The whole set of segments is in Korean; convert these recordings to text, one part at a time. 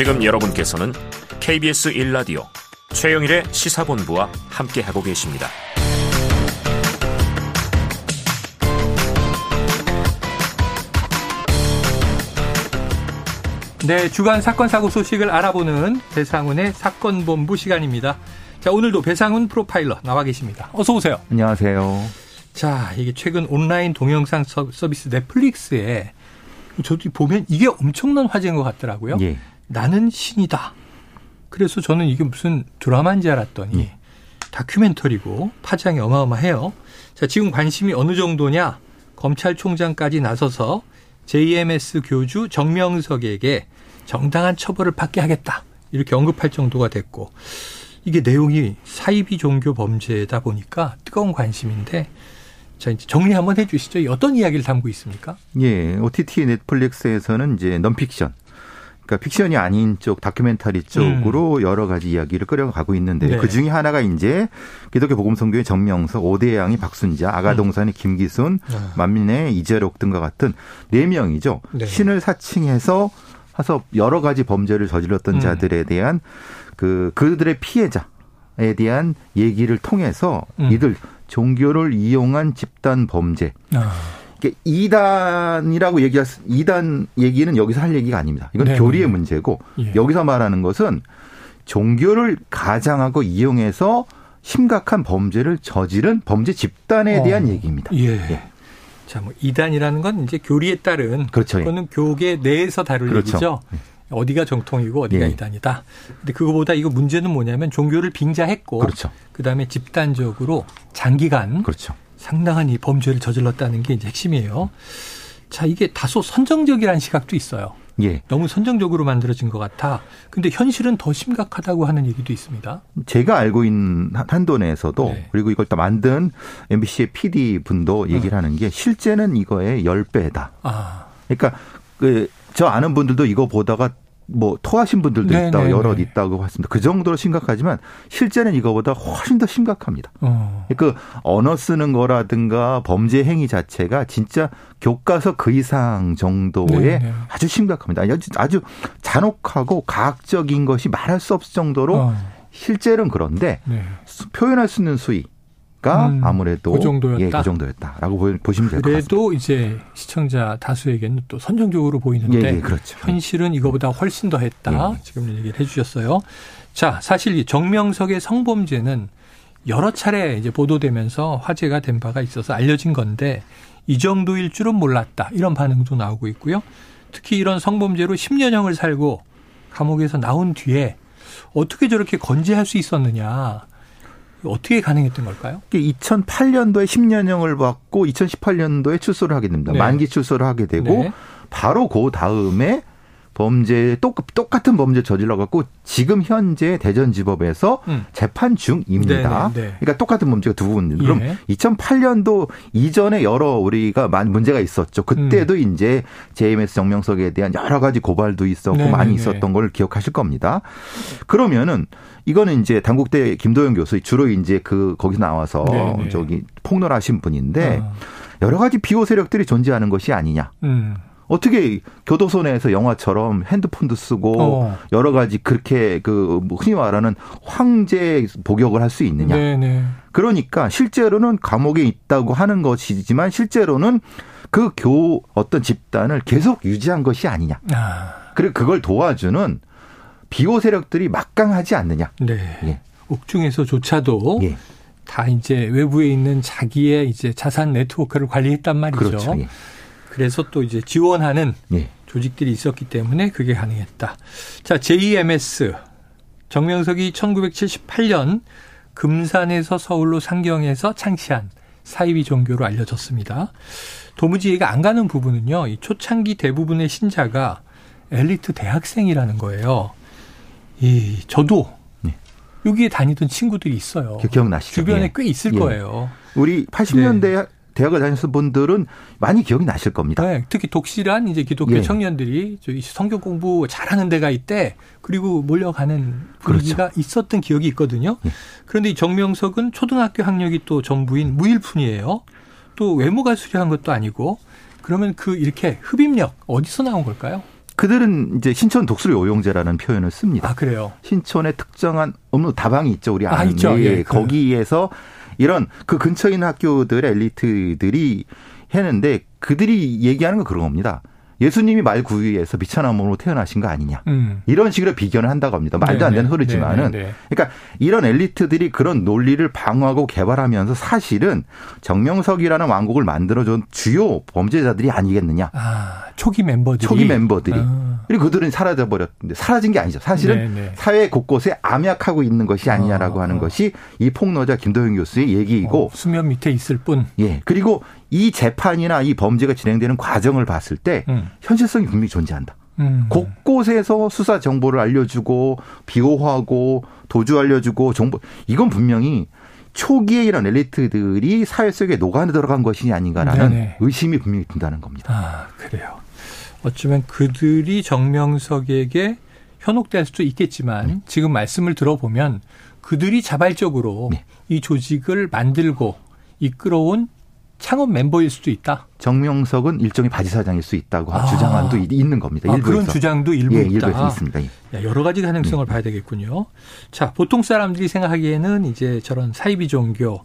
지금 여러분께서는 KBS 1라디오 최영일의 시사본부와 함께하고 계십니다. 네, 주간 사건 사고 소식을 알아보는 배상훈의 사건 본부 시간입니다. 자, 오늘도 배상훈 프로파일러 나와 계십니다. 어서 오세요. 안녕하세요. 자, 이게 최근 온라인 동영상 서비스 넷플릭스에 저도 보면 이게 엄청난 화제인 것 같더라고요. 예. 나는 신이다. 그래서 저는 이게 무슨 드라마인지 알았더니 예. 다큐멘터리고 파장이 어마어마해요. 자, 지금 관심이 어느 정도냐? 검찰총장까지 나서서 JMS 교주 정명석에게 정당한 처벌을 받게 하겠다. 이렇게 언급할 정도가 됐고 이게 내용이 사이비 종교 범죄다 보니까 뜨거운 관심인데 자, 이제 정리 한번 해 주시죠. 어떤 이야기를 담고 있습니까? 예, OTT 넷플릭스에서는 이제 넌픽션. 그러니까 픽션이 아닌 쪽 다큐멘터리 쪽으로 음. 여러 가지 이야기를 끌어가고 있는데 네. 그 중에 하나가 이제 기독교 복음성교회 정명석, 오대양이 박순자, 아가동산의 김기순, 음. 만민의 이재록 등과 같은 네 명이죠. 네. 신을 사칭해서 해서 여러 가지 범죄를 저질렀던 음. 자들에 대한 그 그들의 피해자에 대한 얘기를 통해서 음. 이들 종교를 이용한 집단 범죄. 아. 이단이라고 얘기할 이단 얘기는 여기서 할 얘기가 아닙니다. 이건 네. 교리의 문제고 예. 여기서 말하는 것은 종교를 가장하고 이용해서 심각한 범죄를 저지른 범죄 집단에 어. 대한 얘기입니다. 예. 예. 자, 뭐 이단이라는 건 이제 교리에 따른 그렇죠. 그거는 교계 내에서 다룰 그렇죠. 얘기죠. 예. 어디가 정통이고 어디가 예. 이단이다. 근데 그거보다 이거 문제는 뭐냐면 종교를 빙자했고 그렇죠. 그다음에 집단적으로 장기간 그렇죠. 상당한 이 범죄를 저질렀다는 게 이제 핵심이에요. 자, 이게 다소 선정적이라는 시각도 있어요. 예. 너무 선정적으로 만들어진 것 같아. 근데 현실은 더 심각하다고 하는 얘기도 있습니다. 제가 알고 있는 한도 내에서도 네. 그리고 이걸 또 만든 MBC의 PD 분도 얘기를 어. 하는 게 실제는 이거의 10배다. 아. 그러니까 그 저 아는 분들도 이거 보다가 뭐 토하신 분들도 네, 있다고 네, 여럿 네. 있다고 했습니다. 그 정도로 심각하지만 실제는 이거보다 훨씬 더 심각합니다. 어. 그 언어 쓰는 거라든가 범죄 행위 자체가 진짜 교과서 그 이상 정도의 네, 네. 아주 심각합니다. 아주, 아주 잔혹하고 가학적인 것이 말할 수 없을 정도로 어. 실제는 그런데 네. 표현할 수 있는 수위 가 음, 아무래도 그 정도였다. 예, 그 정도였다라고 보시면 될 것 같습니다. 그래도 이제 시청자 다수에게는 또 선정적으로 보이는데 예, 예, 그렇죠. 현실은 이거보다 훨씬 더 했다. 예. 지금 얘기를 해 주셨어요. 자, 사실 이 정명석의 성범죄는 여러 차례 이제 보도되면서 화제가 된 바가 있어서 알려진 건데 이 정도일 줄은 몰랐다. 이런 반응도 나오고 있고요. 특히 이런 성범죄로 10년형을 살고 감옥에서 나온 뒤에 어떻게 저렇게 건재할 수 있었느냐. 어떻게 가능했던 걸까요? 2008년도에 10년형을 받고 2018년도에 출소를 하게 됩니다. 네. 만기 출소를 하게 되고 네. 바로 그 다음에 범죄 똑, 똑같은 범죄 저질러 갖고 지금 현재 대전지법에서 음. 재판 중입니다. 네네, 네. 그러니까 똑같은 범죄가 두 분. 그럼 예. 2008년도 이전에 여러 우리가 많은 문제가 있었죠. 그때도 음. 이제 JMS 정명석에 대한 여러 가지 고발도 있었고 네네네. 많이 네, 네. 있었던 걸 기억하실 겁니다. 그러면은 이거는 이제 당국대 김도영 교수 주로 이제 그 거기서 나와서 네네. 저기 폭로하신 분인데 어. 여러 가지 비호 세력들이 존재하는 것이 아니냐. 음. 어떻게 교도소 내에서 영화처럼 핸드폰도 쓰고 어. 여러 가지 그렇게 그뭐 흔히 말하는 황제 복역을 할 수 있느냐. 네네. 그러니까 실제로는 감옥에 있다고 하는 것이지만 실제로는 그 교 어떤 집단을 계속 유지한 것이 아니냐. 아. 그리고 그걸 도와주는 비호 세력들이 막강하지 않느냐. 네. 예. 옥중에서조차도 예. 다 이제 외부에 있는 자기의 이제 자산 네트워크를 관리했단 말이죠. 그렇죠. 예. 그래서 또 이제 지원하는 예. 조직들이 있었기 때문에 그게 가능했다. 자, JMS 정명석이 1978년 금산에서 서울로 상경해서 창시한 사이비 종교로 알려졌습니다. 도무지 이해가 안 가는 부분은요. 이 초창기 대부분의 신자가 엘리트 대학생이라는 거예요. 이 저도 네. 여기에 다니던 친구들이 있어요. 기억나시죠? 주변에 예. 꽤 있을 예. 거예요. 우리 80년대 네. 대학을 다녔던 분들은 많이 기억이 나실 겁니다. 네, 특히 독실한 이제 기독교 예. 청년들이 성경 공부 잘하는 데가 있대. 그리고 몰려가는 분위기가 그렇죠. 있었던 기억이 있거든요. 예. 그런데 이 정명석은 초등학교 학력이 또 전부인 무일푼이에요. 또 외모가 수려한 것도 아니고 그러면 그 이렇게 흡입력 어디서 나온 걸까요? 그들은 이제 신촌 독수리 오용제라는 표현을 씁니다. 아, 그래요? 신촌에 특정한 어느 다방이 있죠. 우리 아, 있죠. 예, 예, 거기에서 이런 그 근처에 있는 학교들의 엘리트들이 했는데 그들이 얘기하는 건 그런 겁니다. 예수님이 말 구유에서 비천한 몸으로 태어나신 거 아니냐. 음. 이런 식으로 비견을 한다고 합니다. 말도 안 되는 소리지만은. 그러니까 이런 엘리트들이 그런 논리를 방어하고 개발하면서 사실은 정명석이라는 왕국을 만들어준 주요 범죄자들이 아니겠느냐. 아, 초기 멤버들이. 초기 멤버들이. 아. 그리고 그들은 사라져 버렸는데 사라진 게 아니죠. 사실은 네네. 사회 곳곳에 암약하고 있는 것이 아니냐라고 아. 하는 것이 이 폭로자 김도영 교수의 얘기이고. 어, 수면 밑에 있을 뿐. 예. 그리고 이 재판이나 이 범죄가 진행되는 과정을 봤을 때 음. 현실성이 분명히 존재한다. 음. 곳곳에서 수사 정보를 알려주고 비호하고 도주 알려주고 정보 이건 분명히 초기에 이런 엘리트들이 사회 속에 녹아 들어간 것이 아닌가라는 네네. 의심이 분명히 든다는 겁니다. 아 그래요. 어쩌면 그들이 정명석에게 현혹될 수도 있겠지만 네. 지금 말씀을 들어보면 그들이 자발적으로 네. 이 조직을 만들고 이끌어온 창업 멤버일 수도 있다. 정명석은 일종의 바지 사장일 수 있다고 아. 주장안도 있는 겁니다. 아, 그런 주장도 일부 예, 있다. 일부에서 있습니다. 예. 여러 가지 가능성을 네. 봐야 되겠군요. 자, 보통 사람들이 생각하기에는 이제 저런 사이비 종교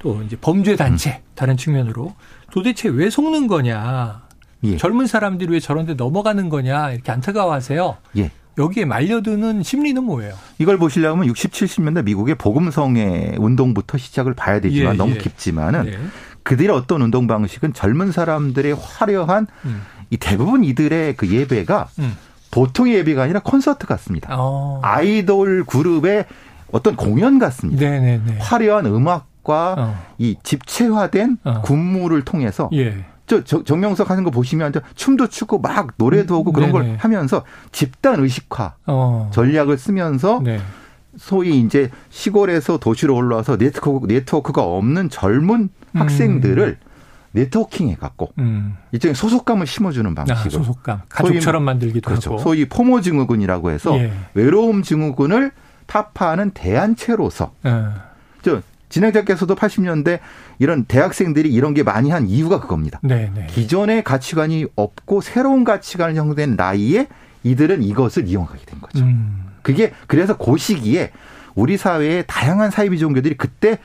또 이제 범죄 단체 음. 다른 측면으로 도대체 왜 속는 거냐? 예. 젊은 사람들이 왜 저런 데 넘어가는 거냐? 이렇게 안타까워하세요. 예. 여기에 말려드는 심리는 뭐예요? 이걸 보시려면 60, 70년대 미국의 복음성의 운동부터 시작을 봐야 되지만 예, 너무 예. 깊지만은 예. 그들의 어떤 운동 방식은 젊은 사람들의 화려한 음. 이 대부분 이들의 그 예배가 음. 보통의 예배가 아니라 콘서트 같습니다. 어. 아이돌 그룹의 어떤 공연 같습니다. 네네네. 화려한 음악과 어. 이 집체화된 어. 군무를 통해서 예. 저, 정명석 하는 거 보시면 춤도 추고 막 노래도 하고 그런 네네. 걸 하면서 집단 의식화 어. 전략을 쓰면서 네. 소위 이제 시골에서 도시로 올라와서 네트워크, 네트워크가 없는 젊은 음. 학생들을 네트워킹 해 갖고 음. 일종의 소속감을 심어주는 아, 방식으로 아, 소속감 가족처럼 만들기도 그렇죠. 하고 소위 포모 증후군이라고 해서 예. 외로움 증후군을 타파하는 대안체로서 예. 저 진행자께서도 80년대 이런 대학생들이 이런 게 많이 한 이유가 그겁니다. 네네. 네. 기존의 가치관이 없고 새로운 가치관을 형성된 나이에 이들은 이것을 이용하게 된 거죠. 음. 그게 그래서 그 시기에 우리 사회의 다양한 사이비 종교들이 그때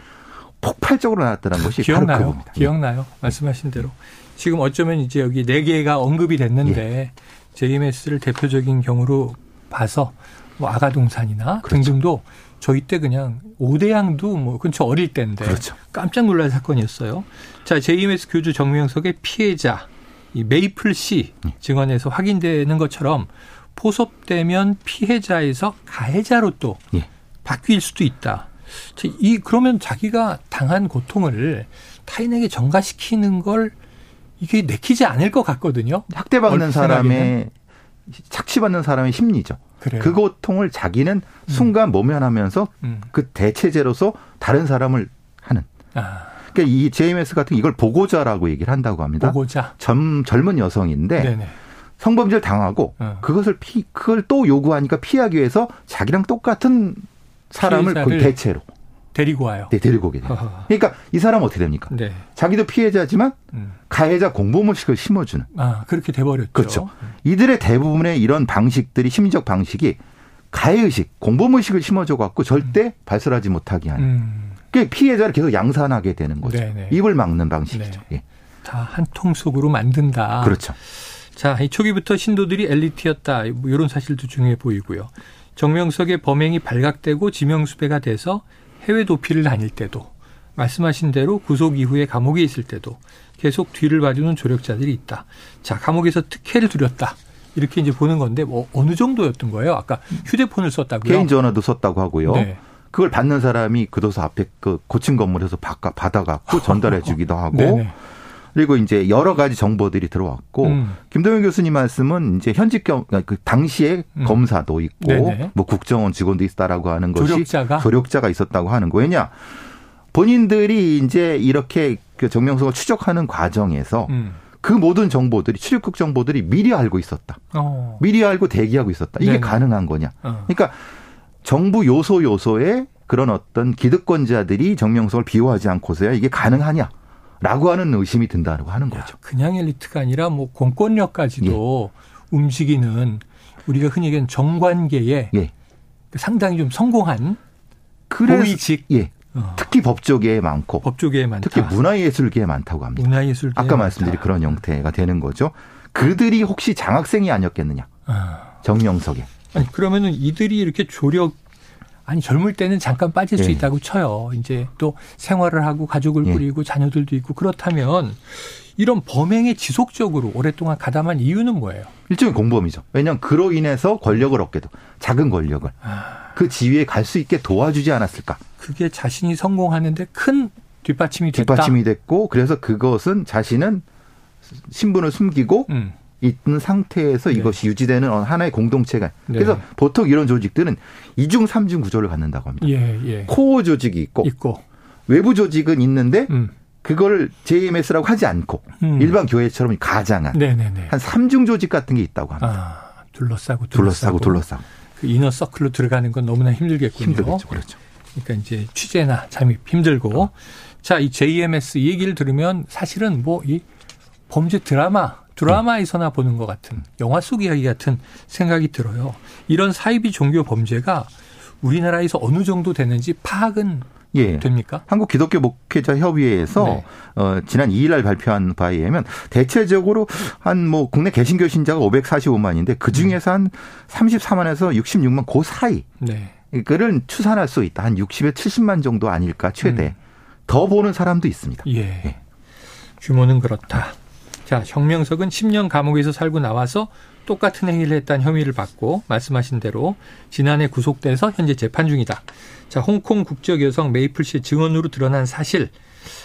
폭발적으로 나왔다는 것이 기억나요. 바로 그겁니다. 기억나요. 말씀하신 대로. 지금 어쩌면 이제 여기 네 개가 언급이 됐는데 예. JMS를 대표적인 경우로 봐서 뭐 아가동산이나 그렇죠. 등등도 저희 때 그냥 오대양도 뭐 근처 어릴 때인데 그렇죠. 깜짝 놀랄 사건이었어요. 자, JMS 교주 정명석의 피해자 이 메이플 씨 예. 증언에서 확인되는 것처럼 포섭되면 피해자에서 가해자로 또 예. 바뀔 수도 있다. 이 그러면 자기가 당한 고통을 타인에게 전가시키는 걸 이게 내키지 않을 것 같거든요. 학대받는 사람의 착취받는 사람의 심리죠. 그래요. 그 고통을 자기는 음. 순간 모면하면서 음. 그 대체제로서 다른 사람을 하는. 아. 그러니까 이 JMS 같은 이걸 보고자라고 얘기를 한다고 합니다. 보고자. 젊, 젊은 여성인데 네네. 성범죄를 당하고 어. 그것을 피 그걸 또 요구하니까 피하기 위해서 자기랑 똑같은 사람을 그 대체로 데리고 와요. 네, 데리고 오게 돼요. 그러니까 이 사람 어떻게 됩니까? 네. 자기도 피해자지만 음. 가해자 공범의식을 심어주는. 아 그렇게 돼버렸죠. 그렇죠. 이들의 대부분의 이런 방식들이 심리적 방식이 가해의식, 공범의식을 심어줘 갖고 절대 음. 발설하지 못하게 하는. 음. 그 피해자를 계속 양산하게 되는 거죠. 네네. 네. 입을 막는 방식이죠. 네. 예. 다한 통 속으로 만든다. 그렇죠. 자, 이 초기부터 신도들이 엘리트였다. 뭐 이런 사실도 중요해 보이고요. 정명석의 범행이 발각되고 지명수배가 돼서 해외 도피를 다닐 때도 말씀하신 대로 구속 이후에 감옥에 있을 때도 계속 뒤를 봐주는 조력자들이 있다. 자, 감옥에서 특혜를 두렸다. 이렇게 이제 보는 건데 뭐 어느 정도였던 거예요? 아까 휴대폰을 썼다고요? 개인 전화도 썼다고 하고요. 네. 그걸 받는 사람이 교도소 앞에 그 고층 건물에서 받아갖고 전달해 주기도 하고 그리고 이제 여러 가지 정보들이 들어왔고 음. 김동현 교수님 말씀은 이제 현직 경, 그 당시에 음. 검사도 있고 네네. 뭐 국정원 직원도 있다라고 하는 것이 조력자가 조력자가 있었다고 하는 거 왜냐 본인들이 이제 이렇게 그 정명석을 추적하는 과정에서 음. 그 모든 정보들이 출입국 정보들이 미리 알고 있었다. 어. 미리 알고 대기하고 있었다. 이게 네네. 가능한 거냐? 어. 그러니까 정부 요소 요소에 그런 어떤 기득권자들이 정명석을 비호하지 않고서야 이게 가능하냐? 라고 하는 의심이 든다고 하는 거죠. 그냥 엘리트가 아니라 뭐 공권력까지도 예. 움직이는 우리가 흔히 얘기하는 정관계에 예. 상당히 좀 성공한 그래서, 고위직 예. 어. 특히 법조계에 많고 법조계에 많다. 특히 문화예술계에 많다고 합니다. 문화예술 아까 말씀드린 그런 형태가 되는 거죠. 그들이 혹시 장학생이 아니었겠느냐? 아. 정명석에. 아니 그러면은 이들이 이렇게 조력 아니 젊을 때는 잠깐 빠질 예. 수 있다고 쳐요. 이제 또 생활을 하고 가족을 예. 꾸리고 자녀들도 있고 그렇다면 이런 범행에 지속적으로 오랫동안 가담한 이유는 뭐예요? 일종의 공범이죠. 왜냐하면 그로 인해서 권력을 얻게 도 작은 권력을 아. 그 지위에 갈 수 있게 도와주지 않았을까? 그게 자신이 성공하는데 큰 뒷받침이 됐다. 뒷받침이 됐고 그래서 그것은 자신은 신분을 숨기고 음. 있는 상태에서 네. 이것이 유지되는 하나의 공동체가. 네. 그래서 보통 이런 조직들은 이중 삼중 구조를 갖는다고 합니다. 예, 예. 코어 조직이 있고, 있고, 외부 조직은 있는데 음. 그걸 JMS라고 하지 않고 음. 일반 교회처럼 가장한 네네네. 한 3중 조직 같은 게 있다고 합니다. 아, 둘러싸고 둘러싸고 둘러싸고. 그 이너 서클로 들어가는 건 너무나 힘들겠군요. 힘들겠죠. 그렇죠. 그러니까 이제 취재나 잠입 힘들고. 어. 자, 이 JMS 이 얘기를 들으면 사실은 뭐 이 범죄 드라마 드라마에서나 보는 것 같은 영화 속 이야기 같은 생각이 들어요. 이런 사이비 종교 범죄가 우리나라에서 어느 정도 되는지 파악은 예. 됩니까? 한국 기독교 목회자 협의회에서 네. 어, 지난 2일 날 발표한 바에 의하면 대체적으로 한 뭐 국내 개신교 신자가 545만인데 그 중에서 한 34만에서 66만 그 사이. 네. 그를 추산할 수 있다. 한 60에 70만 정도 아닐까 최대. 음. 더 보는 사람도 있습니다. 예. 예. 규모는 그렇다. 자, 정명석은 10년 감옥에서 살고 나와서 똑같은 행위를 했다는 혐의를 받고 말씀하신 대로 지난해 구속돼서 현재 재판 중이다. 자, 홍콩 국적 여성 메이플 씨의 증언으로 드러난 사실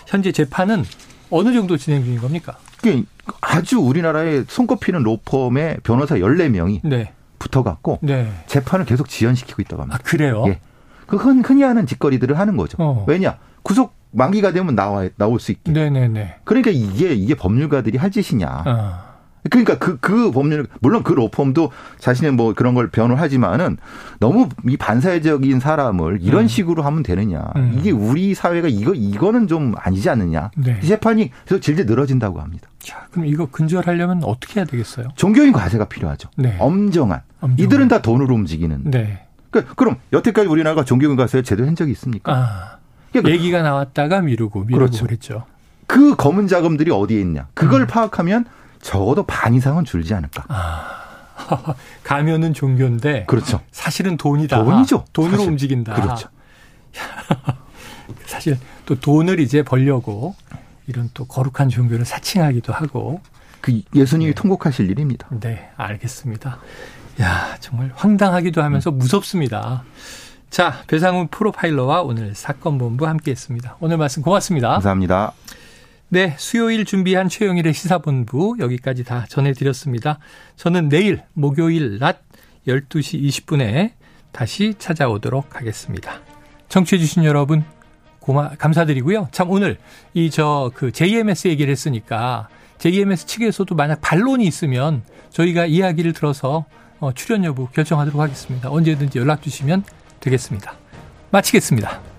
현재 재판은 어느 정도 진행 중인 겁니까? 그게 아주 우리나라에 손꼽히는 로펌의 변호사 14명이 네. 붙어갖고 네. 재판을 계속 지연시키고 있다고 합니다. 아, 그래요? 예. 그 흔히 하는 짓거리들을 하는 거죠. 어. 왜냐? 구속 만기가 되면 나와 나올 수 있게. 네네네. 그러니까 이게 이게 법률가들이 할 짓이냐. 어. 그러니까 그, 그 법률, 물론 그 로펌도 자신의 뭐 그런 걸 변호하지만은 너무 이 반사회적인 사람을 이런 음. 식으로 하면 되느냐. 음. 이게 우리 사회가 이거, 이거는 좀 아니지 않느냐. 네. 재판이 계속 질질 늘어진다고 합니다. 자, 그럼 이거 근절하려면 어떻게 해야 되겠어요? 종교인 과세가 필요하죠. 네. 엄정한. 엄정한. 이들은 다 돈으로 움직이는. 네. 그러니까 그럼 여태까지 우리나라가 종교인 과세 제도 한 적이 있습니까? 아. 그러니까 얘기가 나왔다가 미루고 미루고 그렇죠. 그랬죠. 그 검은 자금들이 어디에 있냐. 그걸 음. 파악하면 적어도 반 이상은 줄지 않을까. 아. 가면은 종교인데 그렇죠. 사실은 돈이다. 돈이죠. 돈으로 사실. 움직인다. 그렇죠. 사실 또 돈을 이제 벌려고 이런 또 거룩한 종교를 사칭하기도 하고 그 예수님이 네. 통곡하실 일입니다. 네, 알겠습니다. 야, 정말 황당하기도 하면서 음. 무섭습니다. 자, 배상훈 프로파일러와 오늘 사건 본부 함께했습니다. 오늘 말씀 고맙습니다. 감사합니다. 네, 수요일 준비한 최영일의 시사본부 여기까지 다 전해드렸습니다. 저는 내일 목요일 낮 12시 20분에 다시 찾아오도록 하겠습니다. 청취해주신 여러분 고마 감사드리고요. 참 오늘 이 저 그 JMS 얘기를 했으니까 JMS 측에서도 만약 반론이 있으면 저희가 이야기를 들어서 어, 출연 여부 결정하도록 하겠습니다. 언제든지 연락 주시면 되겠습니다. 마치겠습니다.